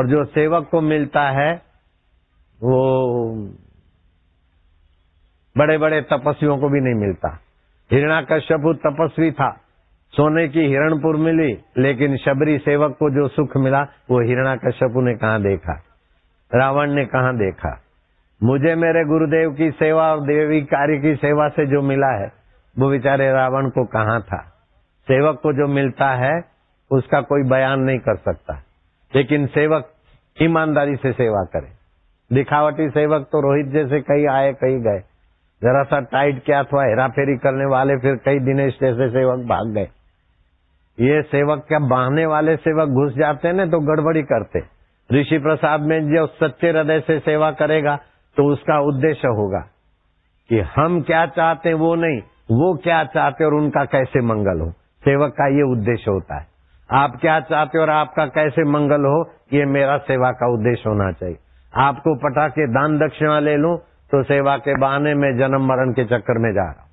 और जो सेवक को मिलता है, वो बड़े बड़े तपस्वियों को भी नहीं मिलता। हिरणाकश्यप तपस्वी था। सोने की हिरणपुर मिली, लेकिन शबरी सेवक को जो सुख मिला, वो हिरणाकश्यप ने कहा देखा? रावण ने कहा देखा? मुझे मेरे गुरुदेव की सेवा और देवी कार्य की सेवा से जो मिला है, वो बेचारे रावण को कहा था? सेवक को जो मिलता है, उसका कोई बयान नहीं कर सकता। लेकिन सेवक ईमानदारी से सेवा करे। दिखावटी सेवक तो रोहित जैसे कई आए, कई गए। जरा सा टाइट क्या अथवा हेरा फेरी करने वाले फिर कई दिनेश जैसे सेवक भाग गए। ये सेवक क्या बहाने वाले सेवक घुस जाते हैं ना तो गड़बड़ी करते। ऋषि प्रसाद में जो सच्चे हृदय से सेवा करेगा तो उसका उद्देश्य होगा कि हम क्या चाहते वो नहीं, वो क्या चाहते और उनका कैसे मंगल हो। सेवक का ये उद्देश्य होता है। आप क्या चाहते हो और आपका कैसे मंगल हो, ये मेरा सेवा का उद्देश्य होना चाहिए। आपको पटा के दान दक्षिणा ले लूँ तो सेवा के बहाने में जन्म मरण के चक्कर में जा रहा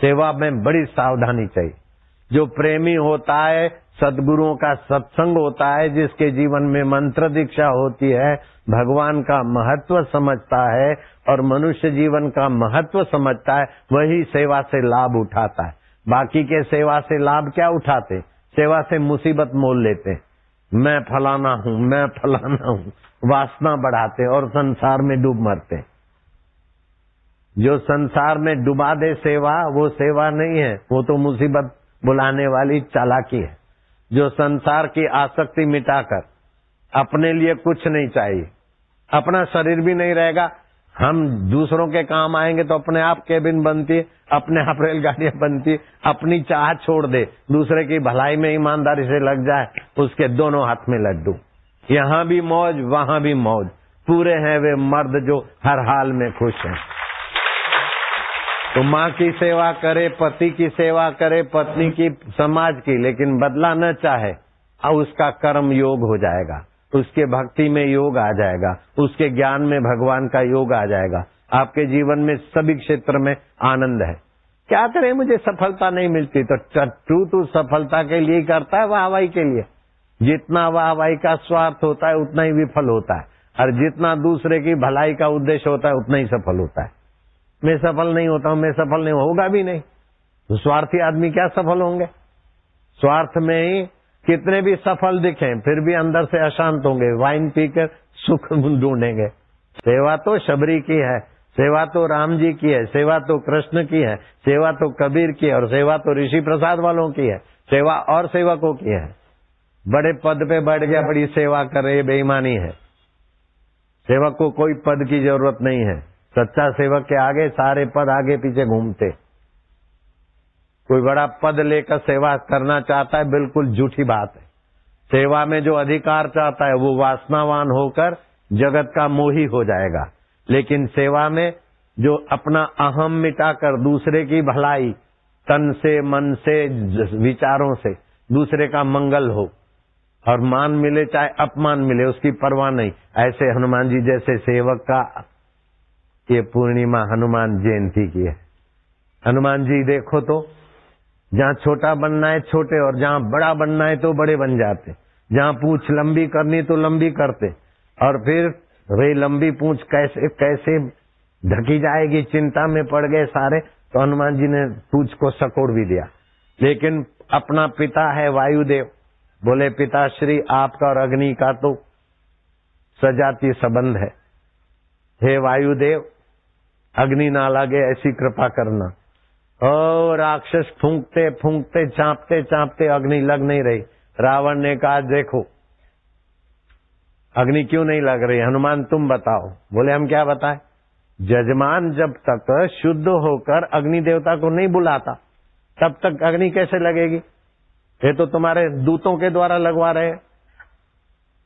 सेवा में बड़ी सावधानी चाहिए। जो प्रेमी होता है, सदगुरुओं का सत्संग होता है, जिसके जीवन में मंत्र दीक्षा होती है, भगवान का महत्व समझता है और मनुष्य जीवन का महत्व समझता है, वही सेवा से लाभ उठाता है। बाकी के सेवा से लाभ क्या उठाते? सेवा से मुसीबत मोल लेते। मैं फलाना हूँ, मैं फलाना हूँ। वासना बढ़ाते और संसार में डूब मरते। जो संसार में डुबा दे सेवा, वो सेवा नहीं है, वो तो मुसीबत बुलाने वाली चालाकी है। जो संसार की आसक्ति मिटाकर अपने लिए कुछ नहीं चाहिए, अपना शरीर भी नहीं रहेगा हम दूसरों के काम आएँगे तो अपने आप केबिन बनती अपने आप रेलगाड़ियाँ बनती अपनी चाह छोड़ दे, दूसरे की भलाई में ईमानदारी से लग जाए, उसके दोनों हाथ में लड्डू। यहाँ भी मौज, वहाँ भी मौज। पूरे हैं वे मर्द जो हर हाल में खुश हैं। तो माँ की सेवा करे, पति की सेवा करे, पत्नी की, समाज की, लेकिन बदला न चाहे और उसका कर्म योग हो जाएगा। उसके भक्ति में योग आ जाएगा, उसके ज्ञान में भगवान का योग आ जाएगा। आपके जीवन में सभी क्षेत्र में आनंद है। क्या करें मुझे सफलता नहीं मिलती तो टू तू सफलता के लिए करता है, वाहवाही के लिए। जितना वाहवाही का स्वार्थ होता है, उतना ही विफल होता है। और जितना दूसरे की भलाई का उद्देश्य होता है, उतना ही सफल होता है। मैं सफल नहीं होता हूँ, मैं सफल नहीं होगा भी नहीं। तो स्वार्थी आदमी क्या सफल होंगे? स्वार्थ में ही कितने भी सफल दिखें, फिर भी अंदर से अशांत होंगे। वाइन पीकर सुख ढूंढेंगे। सेवा तो शबरी की है, सेवा तो राम जी की है, सेवा तो कृष्ण की है, सेवा तो कबीर की है, और सेवा तो ऋषि प्रसाद वालों की है, सेवा और सेवकों की है। बड़े पद पे बैठ गया बड़ी सेवा कर रहे बेईमानी है। सेवक को कोई पद की ज़रूरत नहीं है। सच्चा सेवक के आगे सारे पद आगे पीछे घूमते। कोई बड़ा पद लेकर सेवा करना चाहता है, बिल्कुल झूठी बात है। सेवा में जो अधिकार चाहता है, वो वासनावान होकर जगत का मोही हो जाएगा। लेकिन सेवा में जो अपना अहम मिटाकर दूसरे की भलाई, तन से, मन से, विचारों से दूसरे का मंगल हो, और मान मिले चाहे अपमान मिले, उसकी परवाह नहीं। ऐसे हनुमान जी जैसे सेवक का ये पूर्णिमा हनुमान जयंती की है। हनुमान जी देखो तो जहाँ छोटा बनना है छोटे, और जहाँ बड़ा बनना है तो बड़े बन जाते। जहाँ पूछ लंबी करनी तो लंबी करते। और फिर वे लंबी पूछ कैसे कैसे ढकी जाएगी? चिंता में पड़ गए सारे तो हनुमान जी ने पूछ को सकोड़ भी दिया। लेकिन अपना पिता है वायुदेव। बोले, पिताश्री, आपका और अग्नि का तो सजाती संबंध है। हे वायुदेव, अग्नि ना लगे ऐसी कृपा करना। ओ राक्षस फूंकते फूंकते, चापते चापते अग्नि लग नहीं रही। रावण ने कहा, देखो, अग्नि क्यों नहीं लग रही? हनुमान, तुम बताओ। बोले, हम क्या बताएँ? जजमान जब तक शुद्ध होकर अग्नि देवता को नहीं बुलाता, तब तक अग्नि कैसे लगेगी? ये तो तुम्हारे दूतों के द्वारा लगवा रहे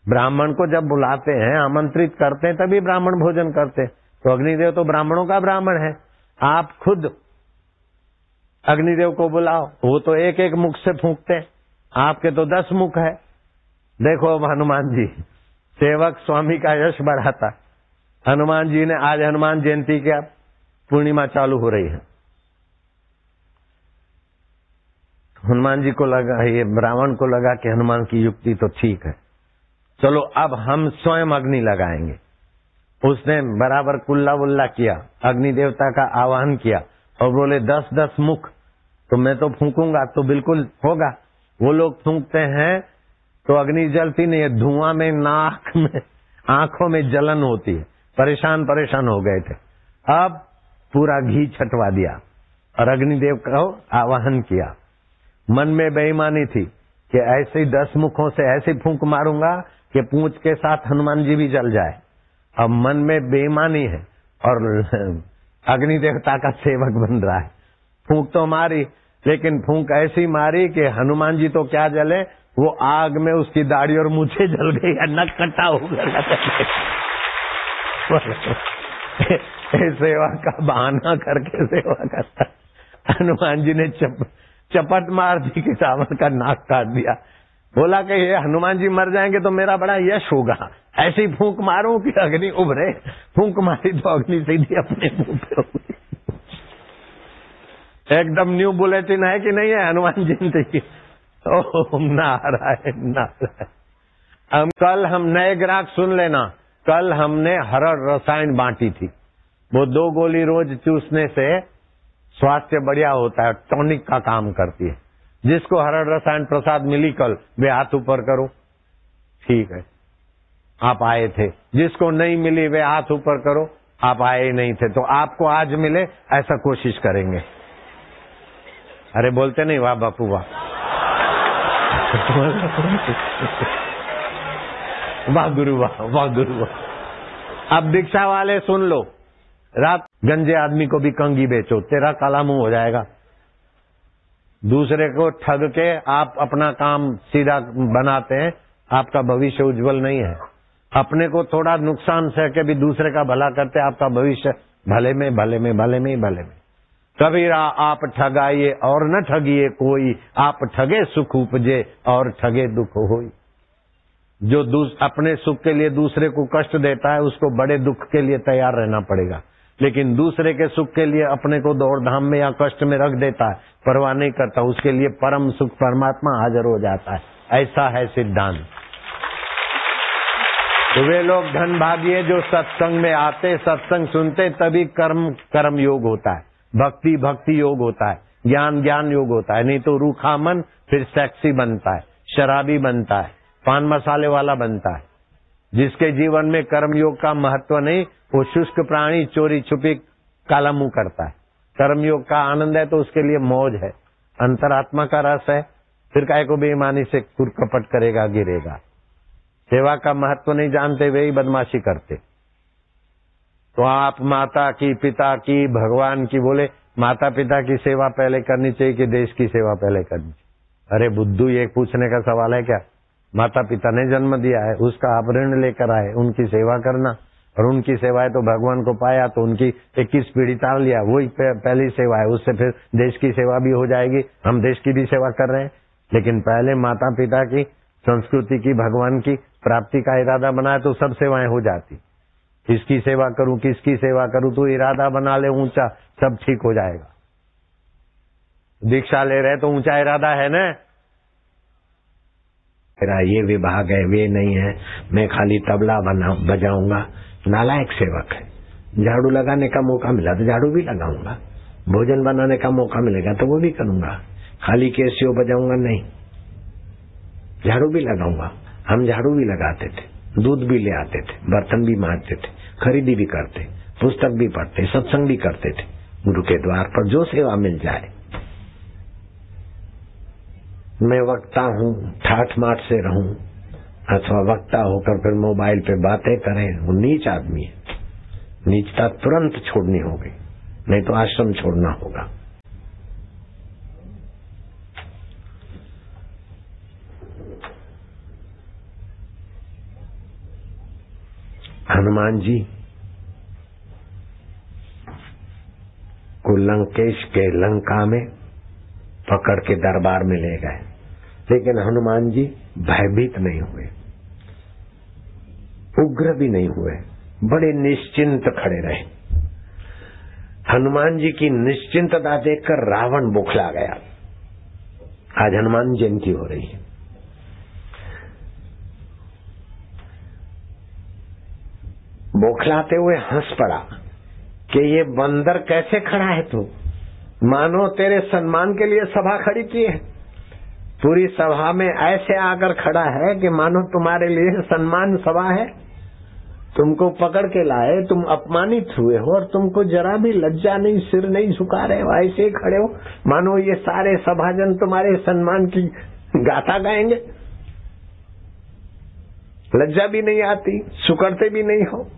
ब्राह्मण को जब बुलाते हैं, आमंत्रित करते हैं, तभी ब्राह्मण भोजन करते हैं। तो अग्निदेव तो ब्राह्मणों का ब्राह्मण है। आप खुद अग्निदेव को बुलाओ। वो तो एक एक मुख से फूकते आपके तो दस मुख है। देखो अब हनुमान जी, सेवक स्वामी का यश बढ़ाता हनुमान जी ने, आज हनुमान जयंती क्या पूर्णिमा चालू हो रही है। हनुमान जी को लगा, ये ब्राह्मण को लगा कि हनुमान की युक्ति तो ठीक है। चलो अब हम स्वयं अग्नि लगाएँगे। उसने बराबर कुल्ला वुल्ला किया अग्नि देवता का आवाहन किया और बोले दस दस मुख तो मैं तो फूकूँगा तो बिल्कुल होगा। वो लोग फूकते हैं तो अग्नि जलती नहीं है, धुआँ में, नाक में, आँखों में जलन होती है। परेशान परेशान हो गए थे। अब पूरा घी छटवा दिया और अग्निदेव का आवाहन किया। मन में बेईमानी थी कि ऐसे ही दस मुखों से ऐसे फूंक मारूँगा कि पूछ के साथ हनुमान जी भी जल जाए। अब मन में बेईमानी है और अग्नि देवता का सेवक बन रहा है। फूंक तो मारी लेकिन फूंक ऐसी मारी कि हनुमान जी तो क्या जले? वो आग में उसकी दाढ़ी और मुझे जल गई या नक कटा हो गया। सेवा का बहाना करके सेवा करता। हनुमान जी ने चप, चपट मार दी कि सावन का नाक काट दिया। बोला कि ये हनुमान जी मर जाएँगे तो मेरा बड़ा यश होगा। ऐसी फूंक मारूं कि अग्नि उभरे। फूंक मारी तो अग्नि सीधी अपने मुँह पे उभरी एकदम न्यू बुलेटिन है कि नहीं है? हनुमान जयंती ओम नारायण नारायण। हम कल हम नए ग्राहक सुन लेना। कल हमने हरड़ रसायन बांटी थी। वो दो गोली रोज चूसने से स्वास्थ्य बढ़िया होता है टॉनिक का काम करती है। जिसको हरड़ रसायन प्रसाद मिली कल, वे हाथ ऊपर करो। ठीक है। आप आए थे। जिसको नहीं मिली, वे हाथ ऊपर करो। आप आए नहीं थे। तो आपको आज मिले, ऐसा कोशिश करेंगे। अरे बोलते नहीं, वाह बापू, वाह। वाह गुरु, वाह वाह गुरु, वाह। अब दीक्षा वाले सुन लो। रात गंजे आदमी को भी कंगी बेचो, तेरा काला मुँह हो जाएगा। दूसरे को ठग के आप अपना काम सीधा बनाते हैं, आपका भविष्य उज्जवल नहीं है। अपने को थोड़ा नुकसान सह के भी दूसरे का भला करते आपका भविष्य भले में भले में भले में ही भले में। कबीरा आप ठगाइए और न ठगिए कोई। आप ठगे सुख उपजे और ठगे दुख हो जो अपने सुख के लिए दूसरे को कष्ट देता है, उसको बड़े दुख के लिए तैयार रहना पड़ेगा। लेकिन दूसरे के सुख के लिए अपने को दौड़ धाम में या कष्ट में रख देता है, परवाह नहीं करता, उसके लिए परम सुख परमात्मा हाजिर हो जाता है। ऐसा है सिद्धांत। तो वे लोग धन भागिए जो सत्संग में आते, सत्संग सुनते, तभी कर्म कर्म योग होता है। भक्ति भक्ति योग होता है, ज्ञान ज्ञान योग होता है, नहीं तो रूखा मन फिर सेक्सी बनता है, शराबी बनता है, पान मसाले वाला बनता है। जिसके जीवन में कर्म योग का महत्व नहीं, वो शुष्क प्राणी चोरी छुपी काला मुँह करता है। कर्म योग का आनंद है तो उसके लिए मौज है। अंतरात्मा का रस है, फिर काय को बेईमानी से कुरकपट करेगा, गिरेगा। सेवा का महत्व नहीं जानते, वे ही बदमाशी करते। तो आप माता की, पिता की, भगवान की बोले माता पिता की सेवा पहले करनी चाहिए कि देश की सेवा पहले करनी चाहिए? अरे बुद्धू, ये पूछने का सवाल है क्या? माता पिता ने जन्म दिया है, उसका आप ऋण लेकर आए, उनकी सेवा करना। और उनकी सेवाएँ तो भगवान को पाया तो उनकी इक्कीस पीढ़ी ताल लिया, वही पहली सेवा है, उससे फिर देश की सेवा भी हो जाएगी, हम देश की भी सेवा कर रहे हैं। लेकिन पहले माता पिता की, संस्कृति की, भगवान की प्राप्ति का इरादा बनाया तो सब सेवाएँ हो जाती। किसकी सेवा करूँ, किसकी सेवा करूँ तो इरादा बना ले, ऊँचा, सब ठीक हो जाएगा। दीक्षा ले रहे तो ऊँचा इरादा है ना? मेरा ये विभाग है, वे नहीं है, मैं खाली तबला बना, बजाऊँगा। नालायक सेवक है। झाड़ू लगाने का मौका मिला तो झाड़ू भी लगाऊँगा। भोजन बनाने का मौका मिलेगा तो वो भी करूँगा। खाली केसियो बजाऊँगा नहीं। झाड़ू भी लगाऊँगा। हम झाड़ू भी लगाते थे, दूध भी ले आते थे, बर्तन भी मारते थे। खरीदी भी करते, पुस्तक भी पढ़ते, सत्संग भी करते थे। गुरु के द्वार पर जो सेवा मिल जाए। मैं वक्ता हूँ ठाठ माठ से रहूँ, अथवा वक्ता होकर फिर मोबाइल पे बातें करें, वो नीच आदमी है। नीचता तुरंत छोड़नी होगी, नहीं तो आश्रम छोड़ना होगा। हनुमान जी को लंकेश के लंका में पकड़ के दरबार में ले गए लेकिन हनुमान जी भयभीत नहीं हुए उग्र भी नहीं हुए बड़े निश्चिंत खड़े रहे हनुमान जी की निश्चिंतता देखकर रावण बुखला गया आज हनुमान जयंती हो रही है बौखलाते हुए हंस पड़ा कि ये बंदर कैसे खड़ा है तू? मानो तेरे सम्मान के लिए सभा खड़ी की है। पूरी सभा में ऐसे आकर खड़ा है कि मानो तुम्हारे लिए सम्मान सभा है। तुमको पकड़ के लाए, तुम अपमानित हुए हो और तुमको जरा भी लज्जा नहीं, सिर नहीं झुका रहे हो, ऐसे ही खड़े हो। मानो ये सारे सभाजन तुम्हारे सम्मान की गाथा गाएँगे। लज्जा भी नहीं आती, सुकड़ते भी नहीं हो।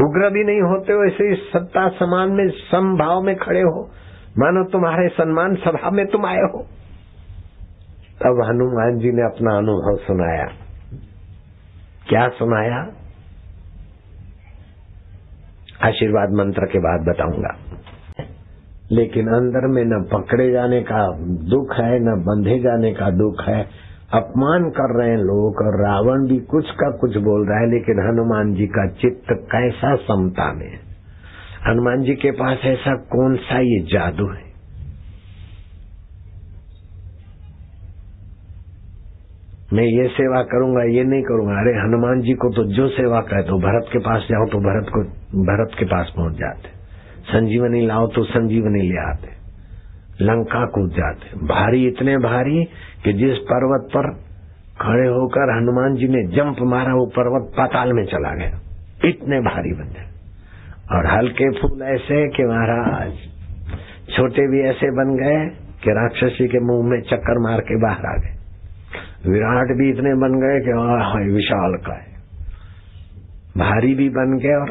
उग्र भी नहीं होते हो, ऐसे सत्ता समान में, समभाव में खड़े हो। मानो तुम्हारे सम्मान सभा में तुम आए हो। तब हनुमान जी ने अपना अनुभव सुनाया। क्या सुनाया? आशीर्वाद मंत्र के बाद बताऊँगा। लेकिन अंदर में न पकड़े जाने का दुख है, न बंधे जाने का दुख है। अपमान कर रहे हैं लोग और रावण भी कुछ का कुछ बोल रहा है, लेकिन हनुमान जी का चित्त कैसा समता में हनुमान जी के पास ऐसा कौन सा ये जादू है? मैं ये सेवा करूँगा, ये नहीं करूँगा। अरे, हनुमान जी को तो जो सेवा करे तो भरत के पास जाओ तो भरत को, भरत के पास पहुँच जाते। संजीवनी लाओ तो संजीवनी ले आते। लंका कूद जाते। भारी, इतने भारी कि जिस पर्वत पर खड़े होकर हनुमान जी ने जंप मारा, वो पर्वत पाताल में चला गया। इतने भारी गए और हल्के फूल ऐसे कि महाराज, छोटे भी ऐसे बन गए कि राक्षसी के मुँह में चक्कर मार के बाहर आ गए। विराट भी इतने बन गए कि विशाल का है। भारी भी बन गए और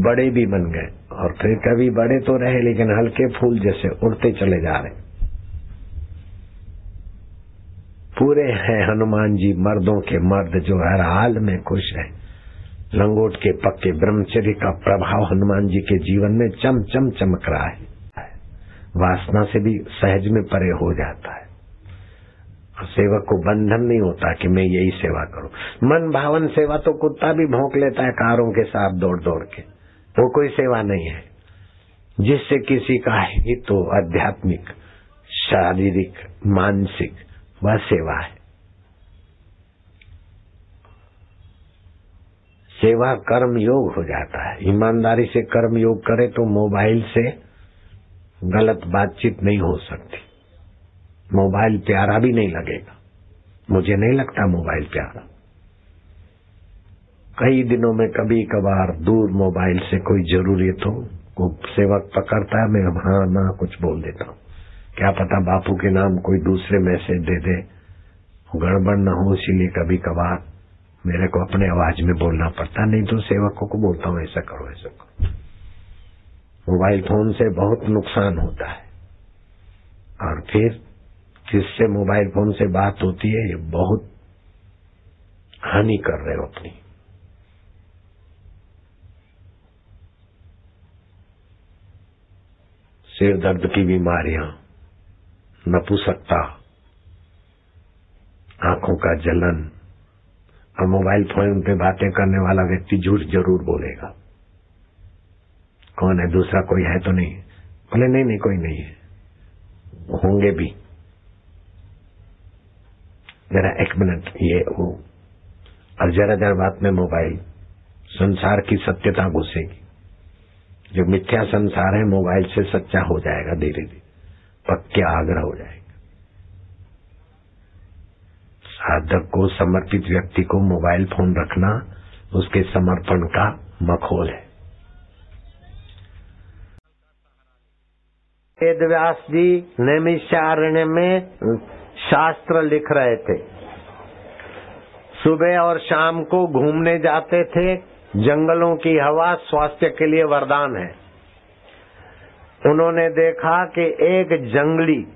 बड़े भी बन गए। और फिर कभी बड़े तो रहे, लेकिन हल्के फूल जैसे उड़ते चले जा रहे। पूरे हैं हनुमान जी, मर्दों के मर्द जो हर हाल में खुश है। लंगोट के पक्के ब्रह्मचर्य का प्रभाव हनुमान जी के जीवन में चम चम चमक रहा है। वासना से भी सहज में परे हो जाता है। सेवक को बंधन नहीं होता कि मैं यही सेवा करूँ। मन भावन सेवा तो कुत्ता भी भोंक लेता है कारों के साथ दौड़ दौड़ के। वो कोई सेवा नहीं है। जिससे किसी का हित तो आध्यात्मिक, शारीरिक, मानसिक, वह सेवा है। सेवा कर्म योग हो जाता है। ईमानदारी से कर्म योग करे तो मोबाइल से गलत बातचीत नहीं हो सकती। मोबाइल प्यारा भी नहीं लगेगा। मुझे नहीं लगता मोबाइल प्यारा। कई दिनों में कभी कभार दूर मोबाइल से कोई ज़रूरत हो, को सेवक पकड़ता है, मैं हाँ ना कुछ बोल देता हूँ। क्या पता बापू के नाम कोई दूसरे मैसेज दे दे। गड़बड़ ना हो, इसीलिए कभी कभार मेरे को अपने आवाज़ में बोलना पड़ता, नहीं तो सेवकों को बोलता हूँ, ऐसा करो ऐसा करो। मोबाइल फ़ोन से बहुत नुकसान होता है। और फिर जिससे मोबाइल फ़ोन से बात होती है, ये बहुत हानि कर रहे हो अपनी। सिर दर्द की बीमारियाँ नपुसकता आँखों का जलन, और मोबाइल फ़ोन पे बातें करने वाला व्यक्ति झूठ ज़रूर बोलेगा। कौन है? दूसरा कोई है तो नहीं। बोले, नहीं नहीं, कोई नहीं है। होंगे भी। जरा एक मिनट, ये वो। और जरा जरा बात में मोबाइल, संसार की सत्यता घुसेगी। जो मिथ्या संसार है, मोबाइल से सच्चा हो जाएगा धीरे धीरे। पक्के आग्रह हो जाएगा। साधक को, समर्पित व्यक्ति को मोबाइल फ़ोन रखना, उसके समर्पण का मखोल है। वेद व्यास जी नैमिषारण्य में शास्त्र लिख रहे थे। सुबह और शाम को घूमने जाते थे जंगलों की हवा स्वास्थ्य के लिए वरदान है। उन्होंने देखा कि एक जंगली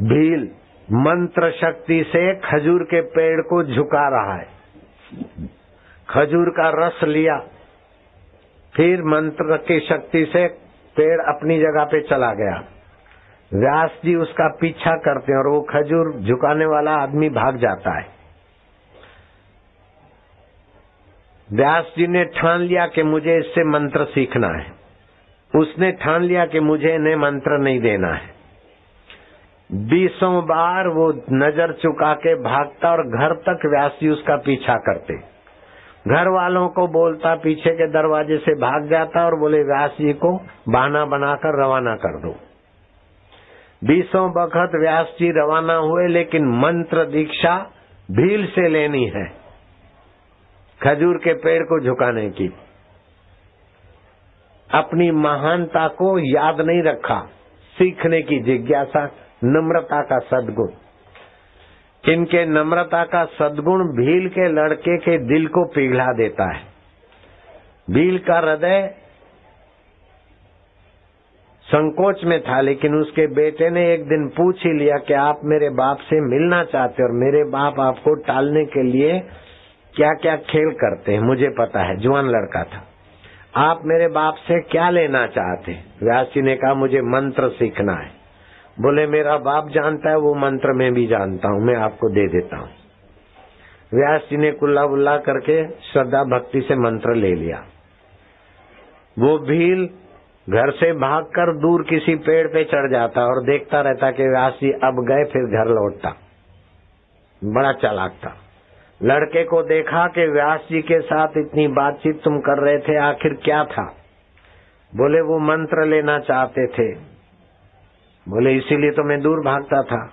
भील मंत्र शक्ति से खजूर के पेड़ को झुका रहा है। खजूर का रस लिया। फिर मंत्र की शक्ति से पेड़ अपनी जगह पे चला गया। व्यास जी उसका पीछा करते हैं और वो खजूर झुकाने वाला आदमी भाग जाता है। व्यास जी ने ठान लिया कि मुझे इससे मंत्र सीखना है। उसने ठान लिया कि मुझे इन्हें मंत्र नहीं देना है। बीसों बार वो नज़र चुका के भागता और घर तक व्यास जी उसका पीछा करते। घर वालों को बोलता, पीछे के दरवाजे से भाग जाता और बोले, व्यास जी को बहाना बनाकर रवाना कर दो। बीसों बखत व्यास जी रवाना हुए, लेकिन मंत्र दीक्षा भील से लेनी है। खजूर के पेड़ को झुकाने की। अपनी महानता को याद नहीं रखा, सीखने की जिज्ञासा, नम्रता का सदगुण। इनके नम्रता का सदगुण भील के लड़के के दिल को पिघला देता है। भील का हृदय संकोच में था, लेकिन उसके बेटे ने एक दिन पूछ ही लिया कि आप मेरे बाप से मिलना चाहते और मेरे बाप आपको टालने के लिए क्या क्या खेल करते हैं, मुझे पता है, जवान लड़का था। आप मेरे बाप से क्या लेना चाहते व्यास जी ने कहा, मुझे मंत्र सीखना है। बोले, मेरा बाप जानता है, वो मंत्र मैं भी जानता हूँ, मैं आपको दे देता हूँ। व्यास जी ने कुल्ला बुल्ला करके श्रद्धा भक्ति से मंत्र ले लिया। वो भील घर से भागकर दूर किसी पेड़ पे चढ़ जाता और देखता रहता कि व्यास जी अब गए, फिर घर लौटता। बड़ा चालाक था। लड़के को देखा कि व्यास जी के साथ इतनी बातचीत तुम कर रहे थे, आखिर क्या था? बोले, वो मंत्र लेना चाहते थे। बोले, इसीलिए तो मैं दूर भागता था।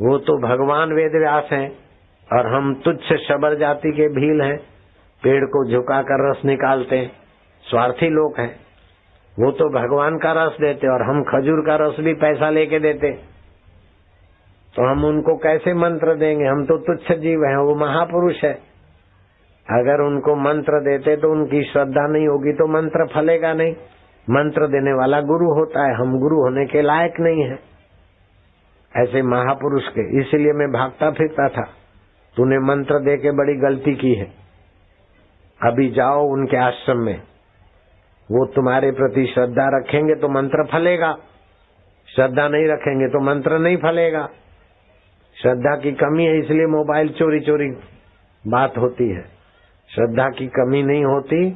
वो तो भगवान वेद व्यास है और हम तुच्छ शबर जाति के भील हैं। पेड़ को झुकाकर रस निकालते हैं। स्वार्थी लोग हैं। वो तो भगवान का रस देते और हम खजूर का रस भी पैसा लेके देते। तो हम उनको कैसे मंत्र देंगे? हम तो तुच्छ जीव हैं, वो महापुरुष है। अगर उनको मंत्र देते तो उनकी श्रद्धा नहीं होगी तो मंत्र फलेगा नहीं। मंत्र देने वाला गुरु होता है, हम गुरु होने के लायक नहीं है। ऐसे महापुरुष के, इसीलिए मैं भागता फिरता था। तूने मंत्र दे के बड़ी गलती की है। अभी जाओ उनके आश्रम में। वो तुम्हारे प्रति श्रद्धा रखेंगे तो मंत्र फलेगा। श्रद्धा नहीं रखेंगे तो मंत्र नहीं फलेगा। श्रद्धा की कमी है, इसलिए मोबाइल चोरी चोरी बात होती है। श्रद्धा की कमी नहीं होती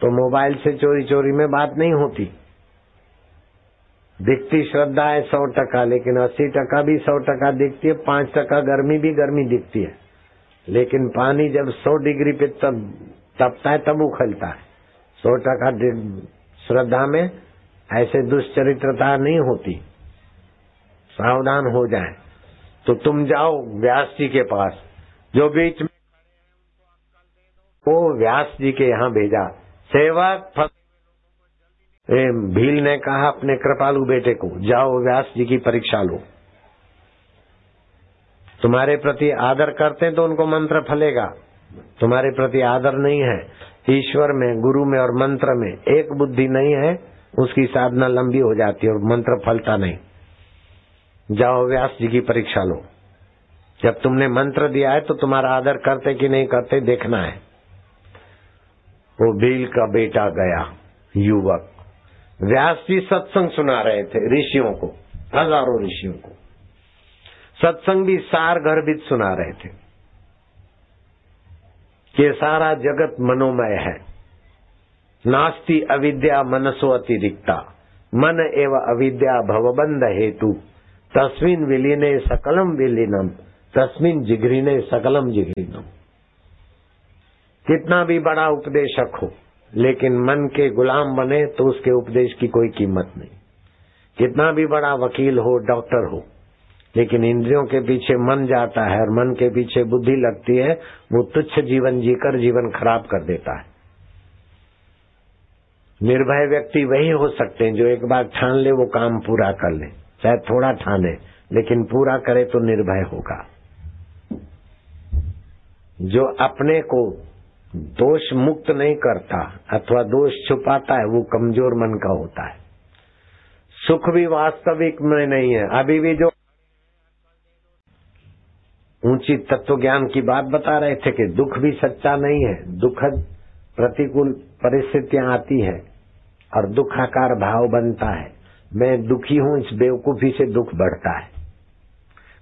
तो मोबाइल से चोरी चोरी में बात नहीं होती। दिखती श्रद्धा है सौ टका, लेकिन अस्सी टका भी सौ टका दिखती है, पाँच टका गर्मी भी गर्मी दिखती है। लेकिन पानी जब सौ डिग्री पे तब, तपता है, तब उखलता है। सौ टका श्रद्धा में ऐसे दुष्चरित्रता नहीं होती। सावधान हो जाए। तो तुम जाओ व्यास जी के पास, जो बीच में वो व्यास जी के यहाँ भेजा। सेवक भील ने कहा अपने कृपालु बेटे को, जाओ व्यास जी की परीक्षा लो। तुम्हारे प्रति आदर करते हैं तो उनको मंत्र फलेगा। तुम्हारे प्रति आदर नहीं है। ईश्वर में, गुरु में और मंत्र में एक बुद्धि नहीं है, उसकी साधना लंबी हो जाती है और मंत्र फलता नहीं। जाओ व्यास जी की परीक्षा लो। जब तुमने मंत्र दिया है तो तुम्हारा आदर करते कि नहीं करते देखना है। वो भील का बेटा गया, युवक। व्यास जी सत्संग सुना रहे थे ऋषियों को, हज़ारों ऋषियों को। सत्संग भी सार गर्भित सुना रहे थे। कि सारा जगत मनोमय है। नास्ति अविद्या मनसो अतिरिक्ता। मन एवं अविद्या भवबंध हेतु। तस्मिन विलीने सकलम विलीनम, तस्मिन जिगरीने सकलम जिगरीनम कितना भी बड़ा उपदेशक हो, लेकिन मन के गुलाम बने तो उसके उपदेश की कोई कीमत नहीं। कितना भी बड़ा वकील हो, डॉक्टर हो, लेकिन इंद्रियों के पीछे मन जाता है और मन के पीछे बुद्धि लगती है, वो तुच्छ जीवन जीकर जीवन खराब कर देता है। निर्भय व्यक्ति वही हो सकते हैं जो एक बार ठान ले, वो काम पूरा कर ले। चाहे थोड़ा ठाने, लेकिन पूरा करे तो निर्भय होगा। जो अपने को दोष मुक्त नहीं करता अथवा दोष छुपाता है, वो कमज़ोर मन का होता है। सुख भी वास्तविक में नहीं है। अभी भी जो ऊँची तत्व ज्ञान की बात बता रहे थे कि दुख भी सच्चा नहीं है, दुखद प्रतिकूल परिस्थितियाँ आती है और दुखाकार भाव बनता है। मैं दुखी हूँ, इस बेवकूफ़ी से दुख बढ़ता है।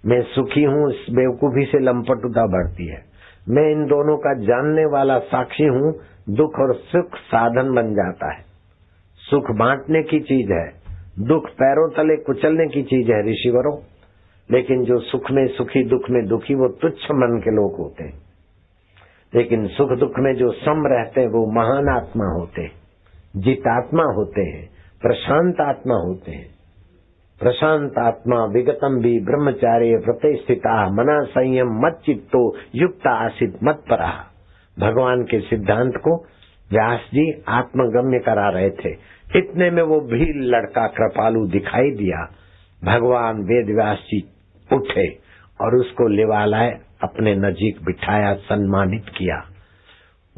मैं सुखी हूँ, इस बेवकूफ़ी से लंपटुता बढ़ती है। मैं इन दोनों का जानने वाला साक्षी हूँ, दुख और सुख साधन बन जाता है। सुख बांटने की चीज़ है, दुख पैरों तले कुचलने की चीज़ है, ऋषिवरों। लेकिन जो सुख में सुखी, दुख में दुखी, वो तुच्छ मन के लोग होते हैं। लेकिन सुख दुख में जो सम रहते हैं, वो महान आत्मा होते हैं, जितात्मा होते हैं। प्रशांत आत्मा होते हैं। प्रशांत आत्मा विगतम भी ब्रह्मचार्य प्रतिष्ठिता, मना संयम मत चित्तो, युक्त आसित मत परा। भगवान के सिद्धांत को व्यास जी आत्मगम्य करा रहे थे। इतने में वो भील लड़का कृपालु दिखाई दिया। भगवान वेद व्यास जी उठे और उसको लेवा लाए अपने नजीक बिठाया, सम्मानित किया।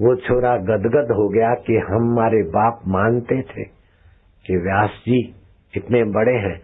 वो छोरा गदगद हो गया कि हमारे बाप मानते थे। कि व्यास जी इतने बड़े हैं,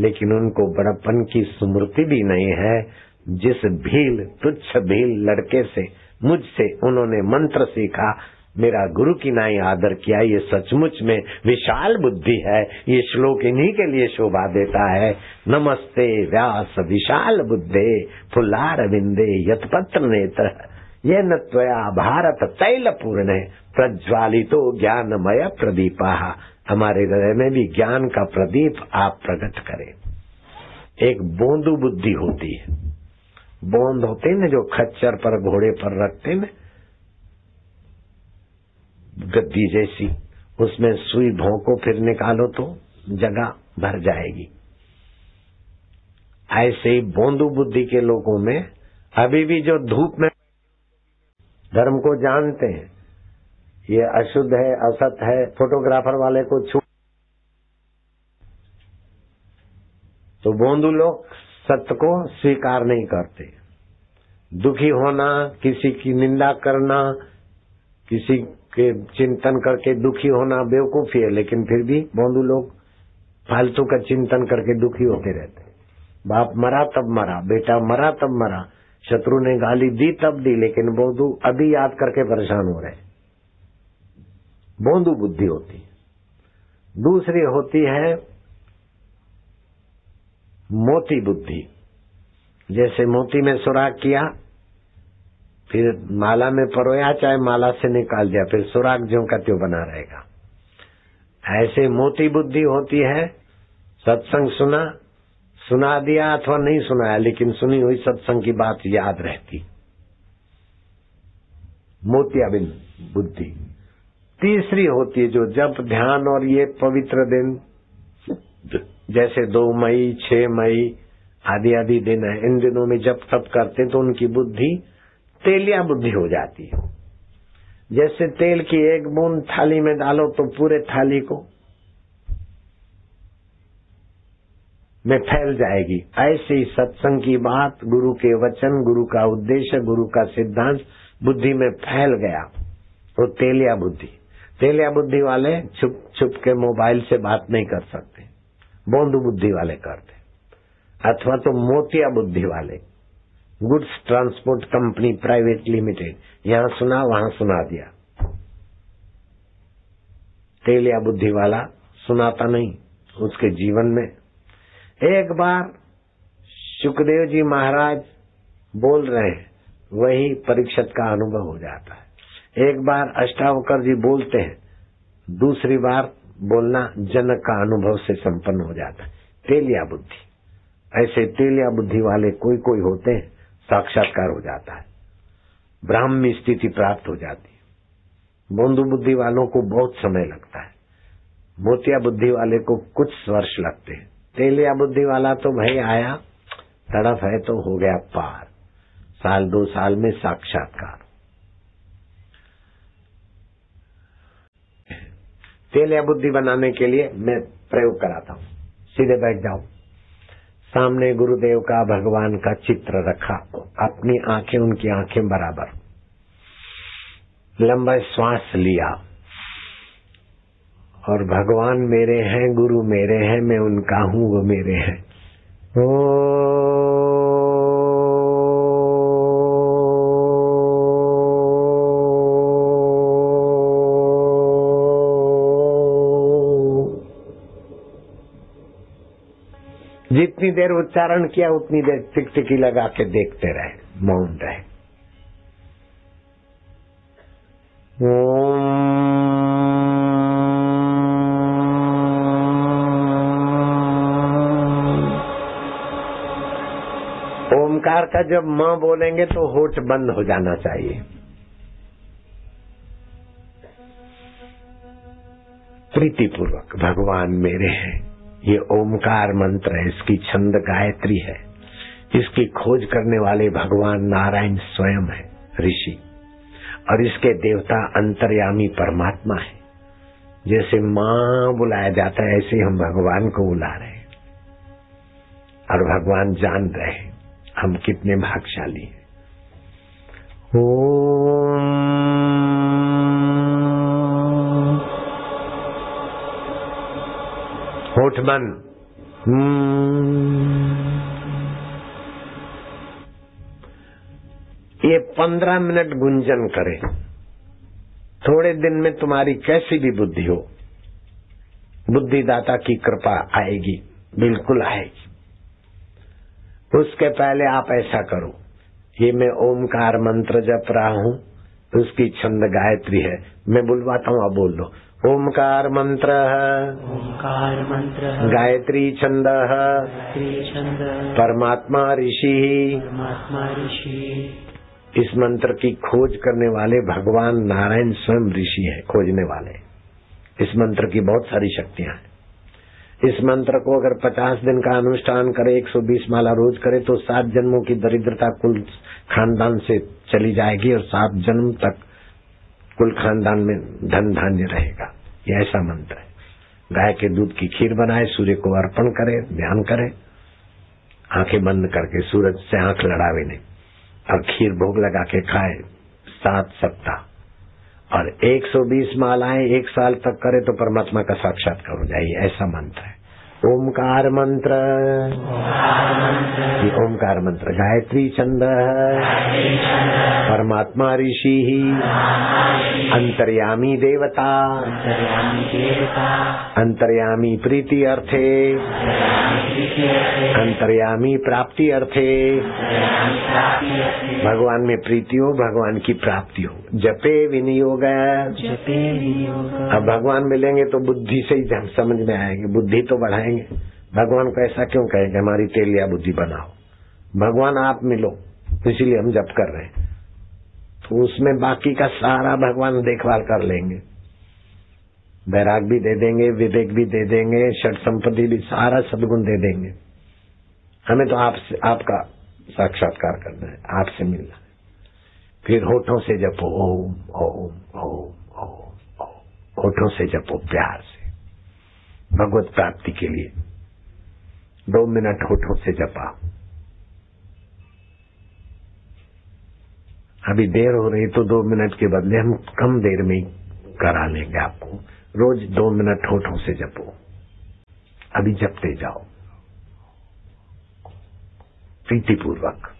लेकिन उनको बड़प्पन की स्मृति भी नहीं है। जिस भील, तुच्छ भील लड़के से, मुझसे उन्होंने मंत्र सीखा, मेरा गुरु की नाई आदर किया, ये सचमुच में विशाल बुद्धि है। ये श्लोक इन्हीं के लिए शोभा देता है। नमस्ते व्यास, विशाल बुद्धे, फुल्लार विंदे यथपत्र नेत्र। ये नया भारत तैल पूर्ण प्रज्वालितो ज्ञानमय प्रदीपा। हमारे हृदय में भी ज्ञान का प्रदीप आप प्रकट करें। एक बोंदू बुद्धि होती है। बोंद होते ना, जो खच्चर पर, घोड़े पर रखते न, गद्दी जैसी, उसमें सुई भोंको, फिर निकालो तो जगह भर जाएगी। ऐसे ही बोंदू बुद्धि के लोगों में अभी भी जो धूप में धर्म को जानते हैं ये अशुद्ध है, असत है फोटोग्राफर वाले को छू तो बोंदू लोग सत्य को स्वीकार नहीं करते। दुखी होना, किसी की निंदा करना, किसी के चिंतन करके दुखी होना बेवकूफ़ी है, लेकिन फिर भी बोंदू लोग फालतू का चिंतन करके दुखी होते रहते बाप मरा, तब मरा, बेटा मरा, तब मरा, शत्रु ने गाली दी, तब दी, लेकिन बोंदू अभी याद करके परेशान हो रहे बोंदू बुद्धि होती है। दूसरी होती है मोती बुद्धि। जैसे मोती में सुराग किया, फिर माला में परोया, चाहे माला से निकाल दिया, फिर सुराग ज्यो का त्यों बना रहेगा। ऐसे मोती बुद्धि होती है, सत्संग सुना सुना दिया अथवा नहीं सुनाया, लेकिन सुनी हुई सत्संग की बात याद रहती। मोतियाबिन बुद्धि। तीसरी होती है जो जब ध्यान और ये पवित्र दिन, जैसे दो मई, छह मई, आदि आदि दिन है, इन दिनों में जब तब करते हैं तो उनकी बुद्धि, तेलिया बुद्धि हो जाती है। जैसे तेल की एक बूंद थाली में डालो तो पूरे थाली को में फैल जाएगी। ऐसे ही सत्संग की बात, गुरु के वचन, गुरु का उद्देश्य, गुरु का सिद्धांत बुद्धि में फैल गया तो तेलिया बुद्धि। तेलिया बुद्धि वाले छुप छुप के मोबाइल से बात नहीं कर सकते। बोंदू बुद्धि वाले करते। अथवा तो मोतिया बुद्धि वाले। Goods transport company private limited. यहाँ सुना, वहाँ सुना दिया। तेलिया बुद्धि वाला सुनाता नहीं उसके जीवन में। एक बार सुखदेव जी महाराज बोल रहे हैं, वही परीक्षत का अनुभव हो जाता है। एक बार अष्टावकर जी बोलते हैं, दूसरी बार बोलना जनक का अनुभव से संपन्न हो जाता है। तेलिया बुद्धि। ऐसे तेलिया बुद्धि वाले कोई कोई होते हैं, साक्षात्कार हो जाता है। ब्राह्मी स्थिति प्राप्त हो जाती है। बोंदू बुद्धि वालों को बहुत समय लगता है। मोतिया बुद्धि वाले को कुछ वर्ष लगते हैं। तेलिया बुद्धि वाला तो भाई आया, तड़फ है तो हो गया पार। साल दो साल में साक्षात्कार। तेलिया बुद्धि बनाने के लिए मैं प्रयोग कराता हूँ। सीधे बैठ जाओ। सामने गुरुदेव का, भगवान का चित्र रखा। अपनी आँखें उनकी आँखें बराबर। लंबा श्वास लिया। और भगवान मेरे हैं, गुरु मेरे हैं, मैं उनका हूँ, वो मेरे हैं। ओ जितनी देर उच्चारण किया, उतनी देर टिकटिकी लगा के देखते रहे, मौन रहे। ओमकार का जब माँ बोलेंगे तो होठ बंद हो जाना चाहिए। प्रीतिपूर्वक, भगवान मेरे हैं। ये ओमकार मंत्र है, इसकी छंद गायत्री है। इसकी खोज करने वाले भगवान नारायण स्वयं है, ऋषि। और इसके देवता अंतर्यामी परमात्मा है। जैसे माँ बुलाया जाता है, ऐसे हम भगवान को बुला रहे हैं। और भगवान जान रहे हैं, हम कितने भागशाली हैं। होठ बंद ये पंद्रह मिनट गुंजन करे। थोड़े दिन में तुम्हारी कैसी भी बुद्धि हो, बुद्धिदाता की कृपा आएगी, बिल्कुल आएगी। उसके पहले आप ऐसा करो, ये मैं ओमकार मंत्र जप रहा हूँ, उसकी छंद गायत्री है, मैं बुलवाता हूँ, आप बोल दो। ओमकार मंत्र ओंकार मंत्र गायत्री छंद छंद परमात्मा ऋषि। परमात्मा ऋषि। इस मंत्र की खोज करने वाले भगवान नारायण स्वयं ऋषि है खोजने वाले। इस मंत्र की बहुत सारी शक्तियाँ हैं। इस मंत्र को अगर 50 दिन का अनुष्ठान करे 120 माला रोज करे तो सात जन्मों की दरिद्रता कुल खानदान से चली जाएगी और सात जन्म तक कुल खानदान में धन धान्य रहेगा। ये ऐसा मंत्र है। गाय के दूध की खीर बनाए, सूर्य को अर्पण करे, ध्यान करे। आँखें बंद करके सूरज से आँख लड़ावे नहीं। और खीर भोग लगा के खाए सात सप्ताह। और 120 मालाएँ एक साल तक करे तो परमात्मा का साक्षात्कार हो जाए ऐसा मंत्र है। ओमकार मंत्र। ये ओमकार मंत्र। गायत्री छंद परमात्मा ऋषि। अंतर्यामी देवता। अंतर्यामी देवता अंतर्यामी प्रीति अर्थे। अंतर्यामी प्राप्ति अर्थे। भगवान में प्रीति हो भगवान की प्राप्ति हो। जपे विनियोग। जपे अब भगवान मिलेंगे तो बुद्धि से ही हम समझ में आएँगे। बुद्धि तो बढ़ाएँगे भगवान को ऐसा क्यों कहेंगे हमारी तेलिया बुद्धि बनाओ? भगवान आप मिलो, इसीलिए हम जप कर रहे हैं। तो उसमें बाकी का सारा भगवान देखभाल कर लेंगे। बैराग भी दे देंगे, विवेक भी दे देंगे, षट संपत्ति भी, सारा सदगुण दे देंगे। हमें तो आपसे, आपका साक्षात्कार करना है, आपसे मिलना है। फिर होठों से जपो, ओम ओम ओम ओम ओम। होठों से जपो, प्यार से। भगवत प्राप्ति के लिए। दो मिनट होठों से जपा। अभी देर हो रही तो दो मिनट के बदले हम कम देर में करा लेंगे आपको। रोज दो मिनट होठों से जपो। अभी जपते जाओ। प्रीतिपूर्वक।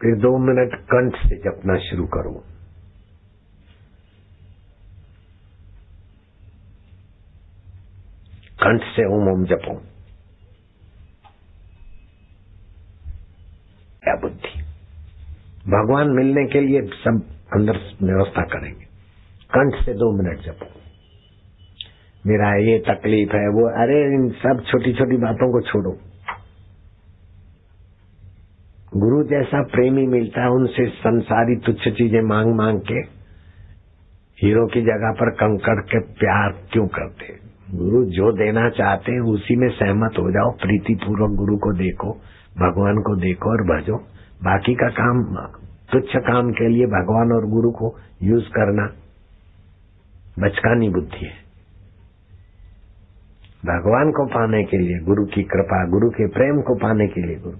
फिर दो मिनट कंठ से जपना शुरू करो। कंठ से ओम ओम जपो क्या बुद्धि भगवान मिलने के लिए सब अंदर व्यवस्था करेंगे कंठ से दो मिनट जपो मेरा ये तकलीफ़ है वो अरे इन सब छोटी छोटी बातों को छोड़ो गुरु जैसा प्रेमी मिलता है उनसे संसारी तुच्छ चीज़ें मांग मांग के हीरो की जगह पर कंकड़ के प्यार क्यों करते गुरु जो देना चाहते हैं, उसी में सहमत हो जाओ। प्रीति पूर्वक गुरु को देखो, भगवान को देखो और भजो। बाकी का काम, तुच्छ काम के लिए भगवान और गुरु को यूज़ करना बचकानी बुद्धि है। भगवान को पाने के लिए गुरु की कृपा, गुरु के प्रेम को पाने के लिए गुरु।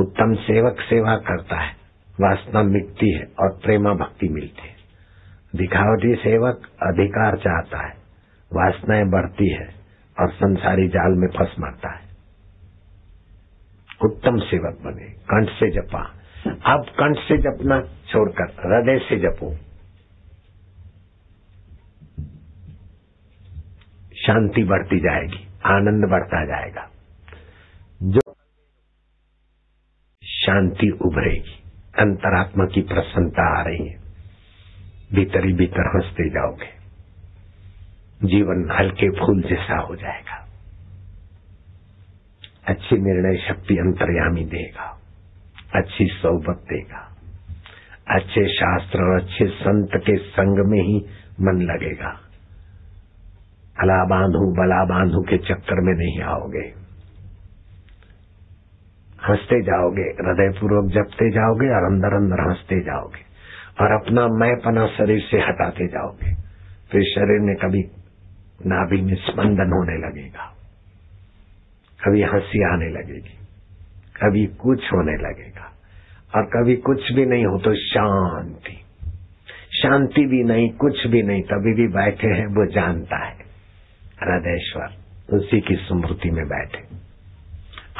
उत्तम सेवक सेवा करता है, वासना मिटती है और प्रेमा भक्ति मिलती है। दिखावटी सेवक अधिकार चाहता है, वासनाएँ बढ़ती है और संसारी जाल में फंस मरता है। उत्तम सेवक बने, कंठ से जपा। अब कंठ से जपना छोड़कर हृदय से जपो। शांति बढ़ती जाएगी, आनंद बढ़ता जाएगा। जो शांति उभरेगी, अंतरात्मा की प्रसन्नता आ रही है। भीतर ही भीतर हँसते जाओगे। जीवन हल्के फूल जैसा हो जाएगा। अच्छी निर्णय शक्ति अंतर्यामी देगा। अच्छी सोबत देगा। अच्छे शास्त्र और अच्छे संत के संग में ही मन लगेगा। अला बांधू बला बांधू के चक्कर में नहीं आओगे। हँसते जाओगे हृदय पूर्वक जपते जाओगे और अंदर अंदर हँसते जाओगे। और अपना मैंपना शरीर से हटाते जाओगे फिर शरीर में कभी नाभि में स्पंदन होने लगेगा। कभी हँसी आने लगेगी, कभी कुछ होने लगेगा, और कभी कुछ भी नहीं हो तो शांति। शांति भी नहीं, कुछ भी नहीं, तभी भी बैठे हैं, वो जानता है। हृदयश्वर, उसी की स्मृति में बैठे।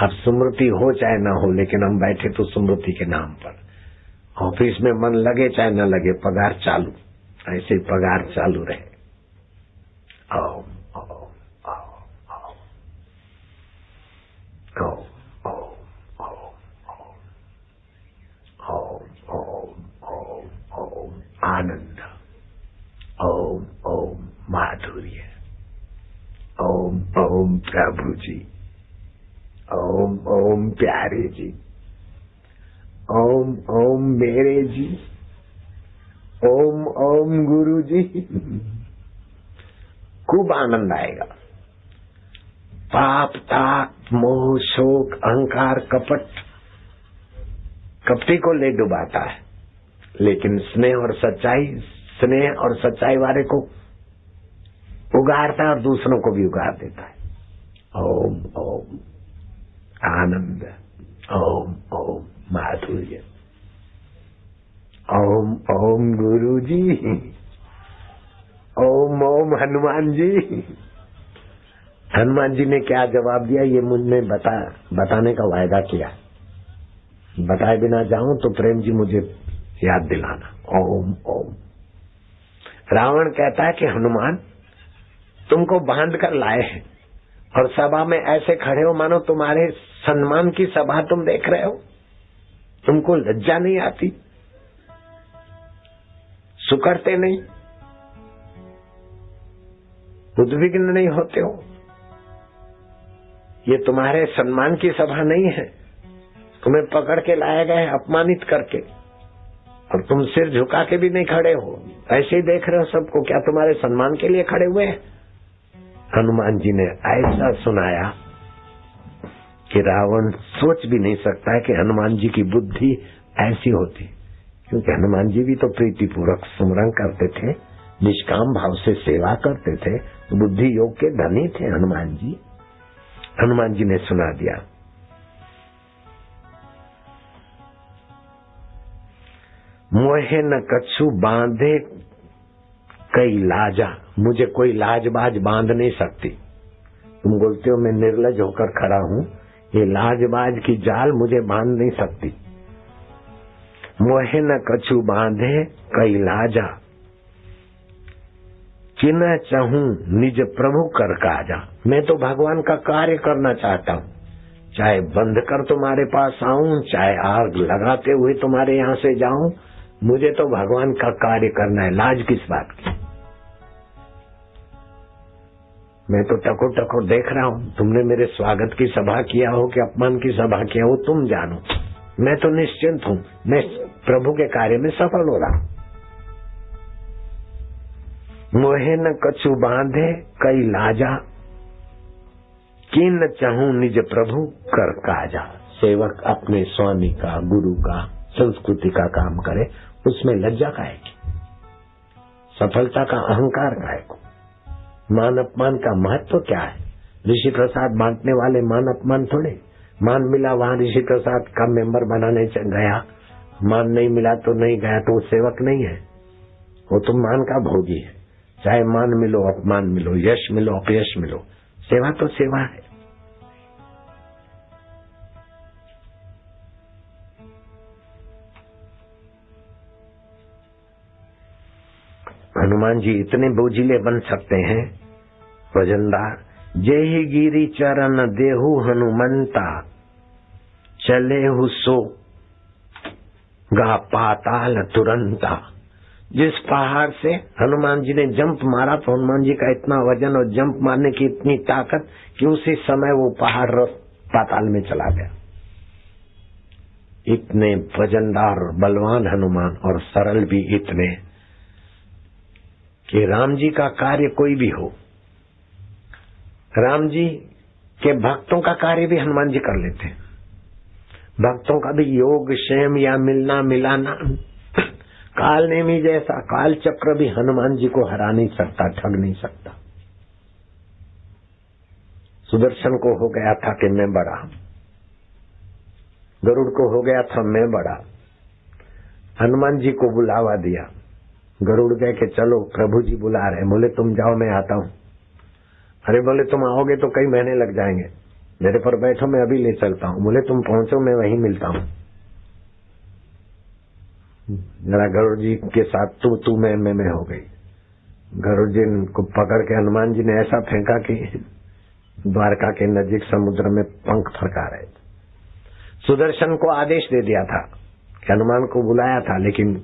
अब स्मृति हो चाहे ना हो, लेकिन हम बैठे तो स्मृति के नाम पर। ऑफ़िस में मन लगे चाहे न लगे, पगार चालू। ऐसे पगार चालू रहे। आओ आओ आओ आओ। आओ आनंद। ओम ओम माधुर्य। ओम ओम प्रभु जी ओम ओम प्यारे जी ओम ओम मेरे जी। ओम ओम गुरु जी। खूब आनंद आएगा। पाप, ताप, मोह, शोक, अहंकार, कपट, कपटी को ले डुबाता है। लेकिन स्नेह और सच्चाई, स्नेह और सच्चाई वाले को उगाड़ता है और दूसरों को भी उगार देता है। ओम ओम। आनंद। ओम ओम। माधुर्य ओम ओम गुरु जी ओम ओम हनुमान जी हनुमान जी ने क्या जवाब दिया ये मुझने बता बताने का वायदा किया बताए बिना जाऊँ तो प्रेम जी मुझे याद दिलाना ओम ओम रावण कहता है कि हनुमान तुमको बाँध कर लाए हैं और सभा में ऐसे खड़े हो मानो तुम्हारे सम्मान की सभा तुम देख रहे हो तुमको लज्जा नहीं आती? सुकड़ते नहीं? उद्विग्न नहीं होते हो? ये तुम्हारे सम्मान की सभा नहीं है। तुम्हें पकड़ के लाए गए अपमानित करके। और तुम सिर झुका के भी नहीं खड़े हो। ऐसे ही देख रहे हो सबको। क्या तुम्हारे सम्मान के लिए खड़े हुए हैं? हनुमान जी ने ऐसा सुनाया। कि रावण सोच भी नहीं सकता है कि हनुमान जी की बुद्धि ऐसी होती। क्योंकि हनुमान जी भी तो प्रीति प्रीतिपूर्वक सुमरन करते थे, निष्काम भाव से सेवा करते थे तो बुद्धि योग के धनी थे हनुमान जी। हनुमान जी ने सुना दिया। मोहे न कछु बांधे कई लाजा, मुझे कोई लाजबाज बाँध नहीं सकती। तुम बोलते हो, मैं निर्लज होकर खड़ा हूँ। ये लाजबाज की जाल मुझे बाँध नहीं सकती। मोहे न कछु बांधे कई लाजा। चिन्ह चाहूँ निज प्रभु कर काजा। मैं तो भगवान का कार्य करना चाहता हूँ। चाहे बंध कर तुम्हारे पास आऊँ, चाहे आग लगाते हुए तुम्हारे यहाँ से जाऊँ, मुझे तो भगवान का कार्य करना है। लाज किस बात की? मैं तो टको टको देख रहा हूँ। तुमने मेरे स्वागत की सभा किया हो कि अपमान की सभा किया हो, तुम जानो। मैं तो निश्चिंत हूँ। मैं प्रभु के कार्य में सफल हो रहा हूँ। मोहे न कछु बांधे, कई लाजा। किन चाहू निज प्रभु, कर काजा। सेवक अपने स्वामी का, गुरु का, संस्कृति का काम करे, उसमें लज्जा काएगी सफलता का अहंकार काएको मान अपमान का महत्व क्या है? ऋषि प्रसाद बांटने वाले मान अपमान थोड़े। मान मिला वहाँ ऋषि प्रसाद का मेंबर बनाने गया। मान नहीं मिला तो नहीं गया तो वो सेवक नहीं है। वो तो मान का भोगी है। चाहे मान मिलो, अपमान मिलो, यश मिलो, अपयश मिलो। सेवा तो सेवा है। हनुमान जी इतने बोझिले बन सकते हैं। वजनदार जय ही गिरी चरण, देहु हनुमंता, चले हु सो। गा पाताल तुरंता। जिस पहाड़ से हनुमान जी ने जंप मारा तो हनुमान जी का इतना वज़न और जंप मारने की इतनी ताकत कि उसी समय वो पहाड़ पाताल में चला गया। इतने वजनदार बलवान हनुमान और सरल भी इतने। कि राम जी का कार्य कोई भी हो, राम जी के भक्तों का कार्य भी हनुमान जी कर लेते हैं। भक्तों का भी योग क्षेम या मिलना, मिलाना, काल नेमी जैसा, काल चक्र भी हनुमान जी को हरा नहीं सकता, ठग नहीं सकता। सुदर्शन को हो गया था कि मैं बड़ा गरुड़ को हो गया था मैं बड़ा हनुमान जी को बुलावा दिया। गरुड़ गए कि चलो प्रभु जी बुला रहे बोले, तुम जाओ, मैं आता हूँ। अरे, बोले, तुम आओगे तो कई महीने लग जाएँगे। मेरे पर बैठो, मैं अभी ले चलता हूँ। बोले, तुम पहुंचो, मैं वहीं मिलता हूँ। जरा गरुड़ जी के साथ तू तू मैं मैं मैं हो गई। गरुड़ जी को पकड़ के हनुमान जी ने ऐसा फेंका कि द्वारका के नजीक समुद्र में पंख फरका रहे सुदर्शन को आदेश दे दिया था हनुमान को बुलाया था, लेकिन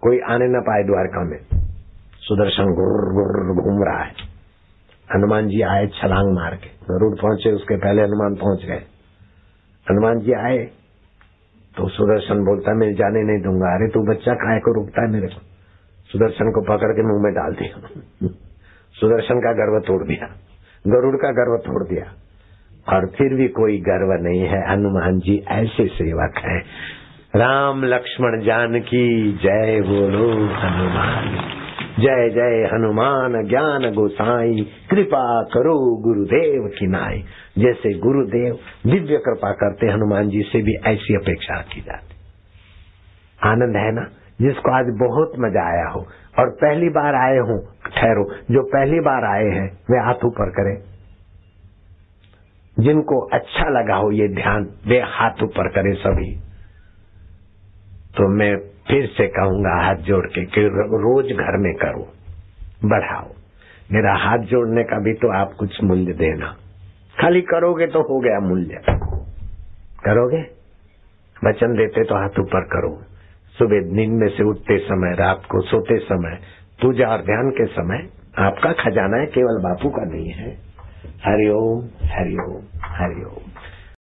कोई आने न पाए द्वारका में। सुदर्शन गुर गुर घूम रहा है। हनुमान जी आए छलांग मार के। गरुड़ पहुँचे, उसके पहले हनुमान पहुँच गए। हनुमान जी आए तो सुदर्शन बोलता, मैं जाने नहीं दूँगा। अरे तू बच्चा खाए को रुकता है मेरे को? सुदर्शन को पकड़ के मुँह में डाल दिया। सुदर्शन का गर्व तोड़ दिया। गरुड़ का गर्व तोड़ दिया। और फिर भी कोई गर्व नहीं है। हनुमान जी ऐसे सेवक हैं। राम लक्ष्मण जानकी, जय बोलो हनुमान। जय जय हनुमान ज्ञान गोसाई, कृपा करो गुरुदेव की नाई। जैसे गुरुदेव दिव्य कृपा करते, हनुमान जी से भी ऐसी अपेक्षा की जाती। आनंद है ना? जिसको आज बहुत मज़ा आया हो, और पहली बार आए हो, ठहरो, जो पहली बार आए हैं, वे हाथ ऊपर करें। जिनको अच्छा लगा हो ये ध्यान, वे हाथ ऊपर करें सभी। तो मैं फिर से कहूँगा, हाथ जोड़ के कि रोज घर में करो, बढ़ाओ। मेरा हाथ जोड़ने का भी तो आप कुछ मूल्य देना। खाली करोगे तो हो गया मूल्य। करोगे? वचन देते तो हाथ ऊपर करो। सुबह नींद में से उठते समय, रात को सोते समय, पूजा और ध्यान के समय आपका खजाना है, केवल बापू का नहीं है। हरिओम हरिओम हरिओम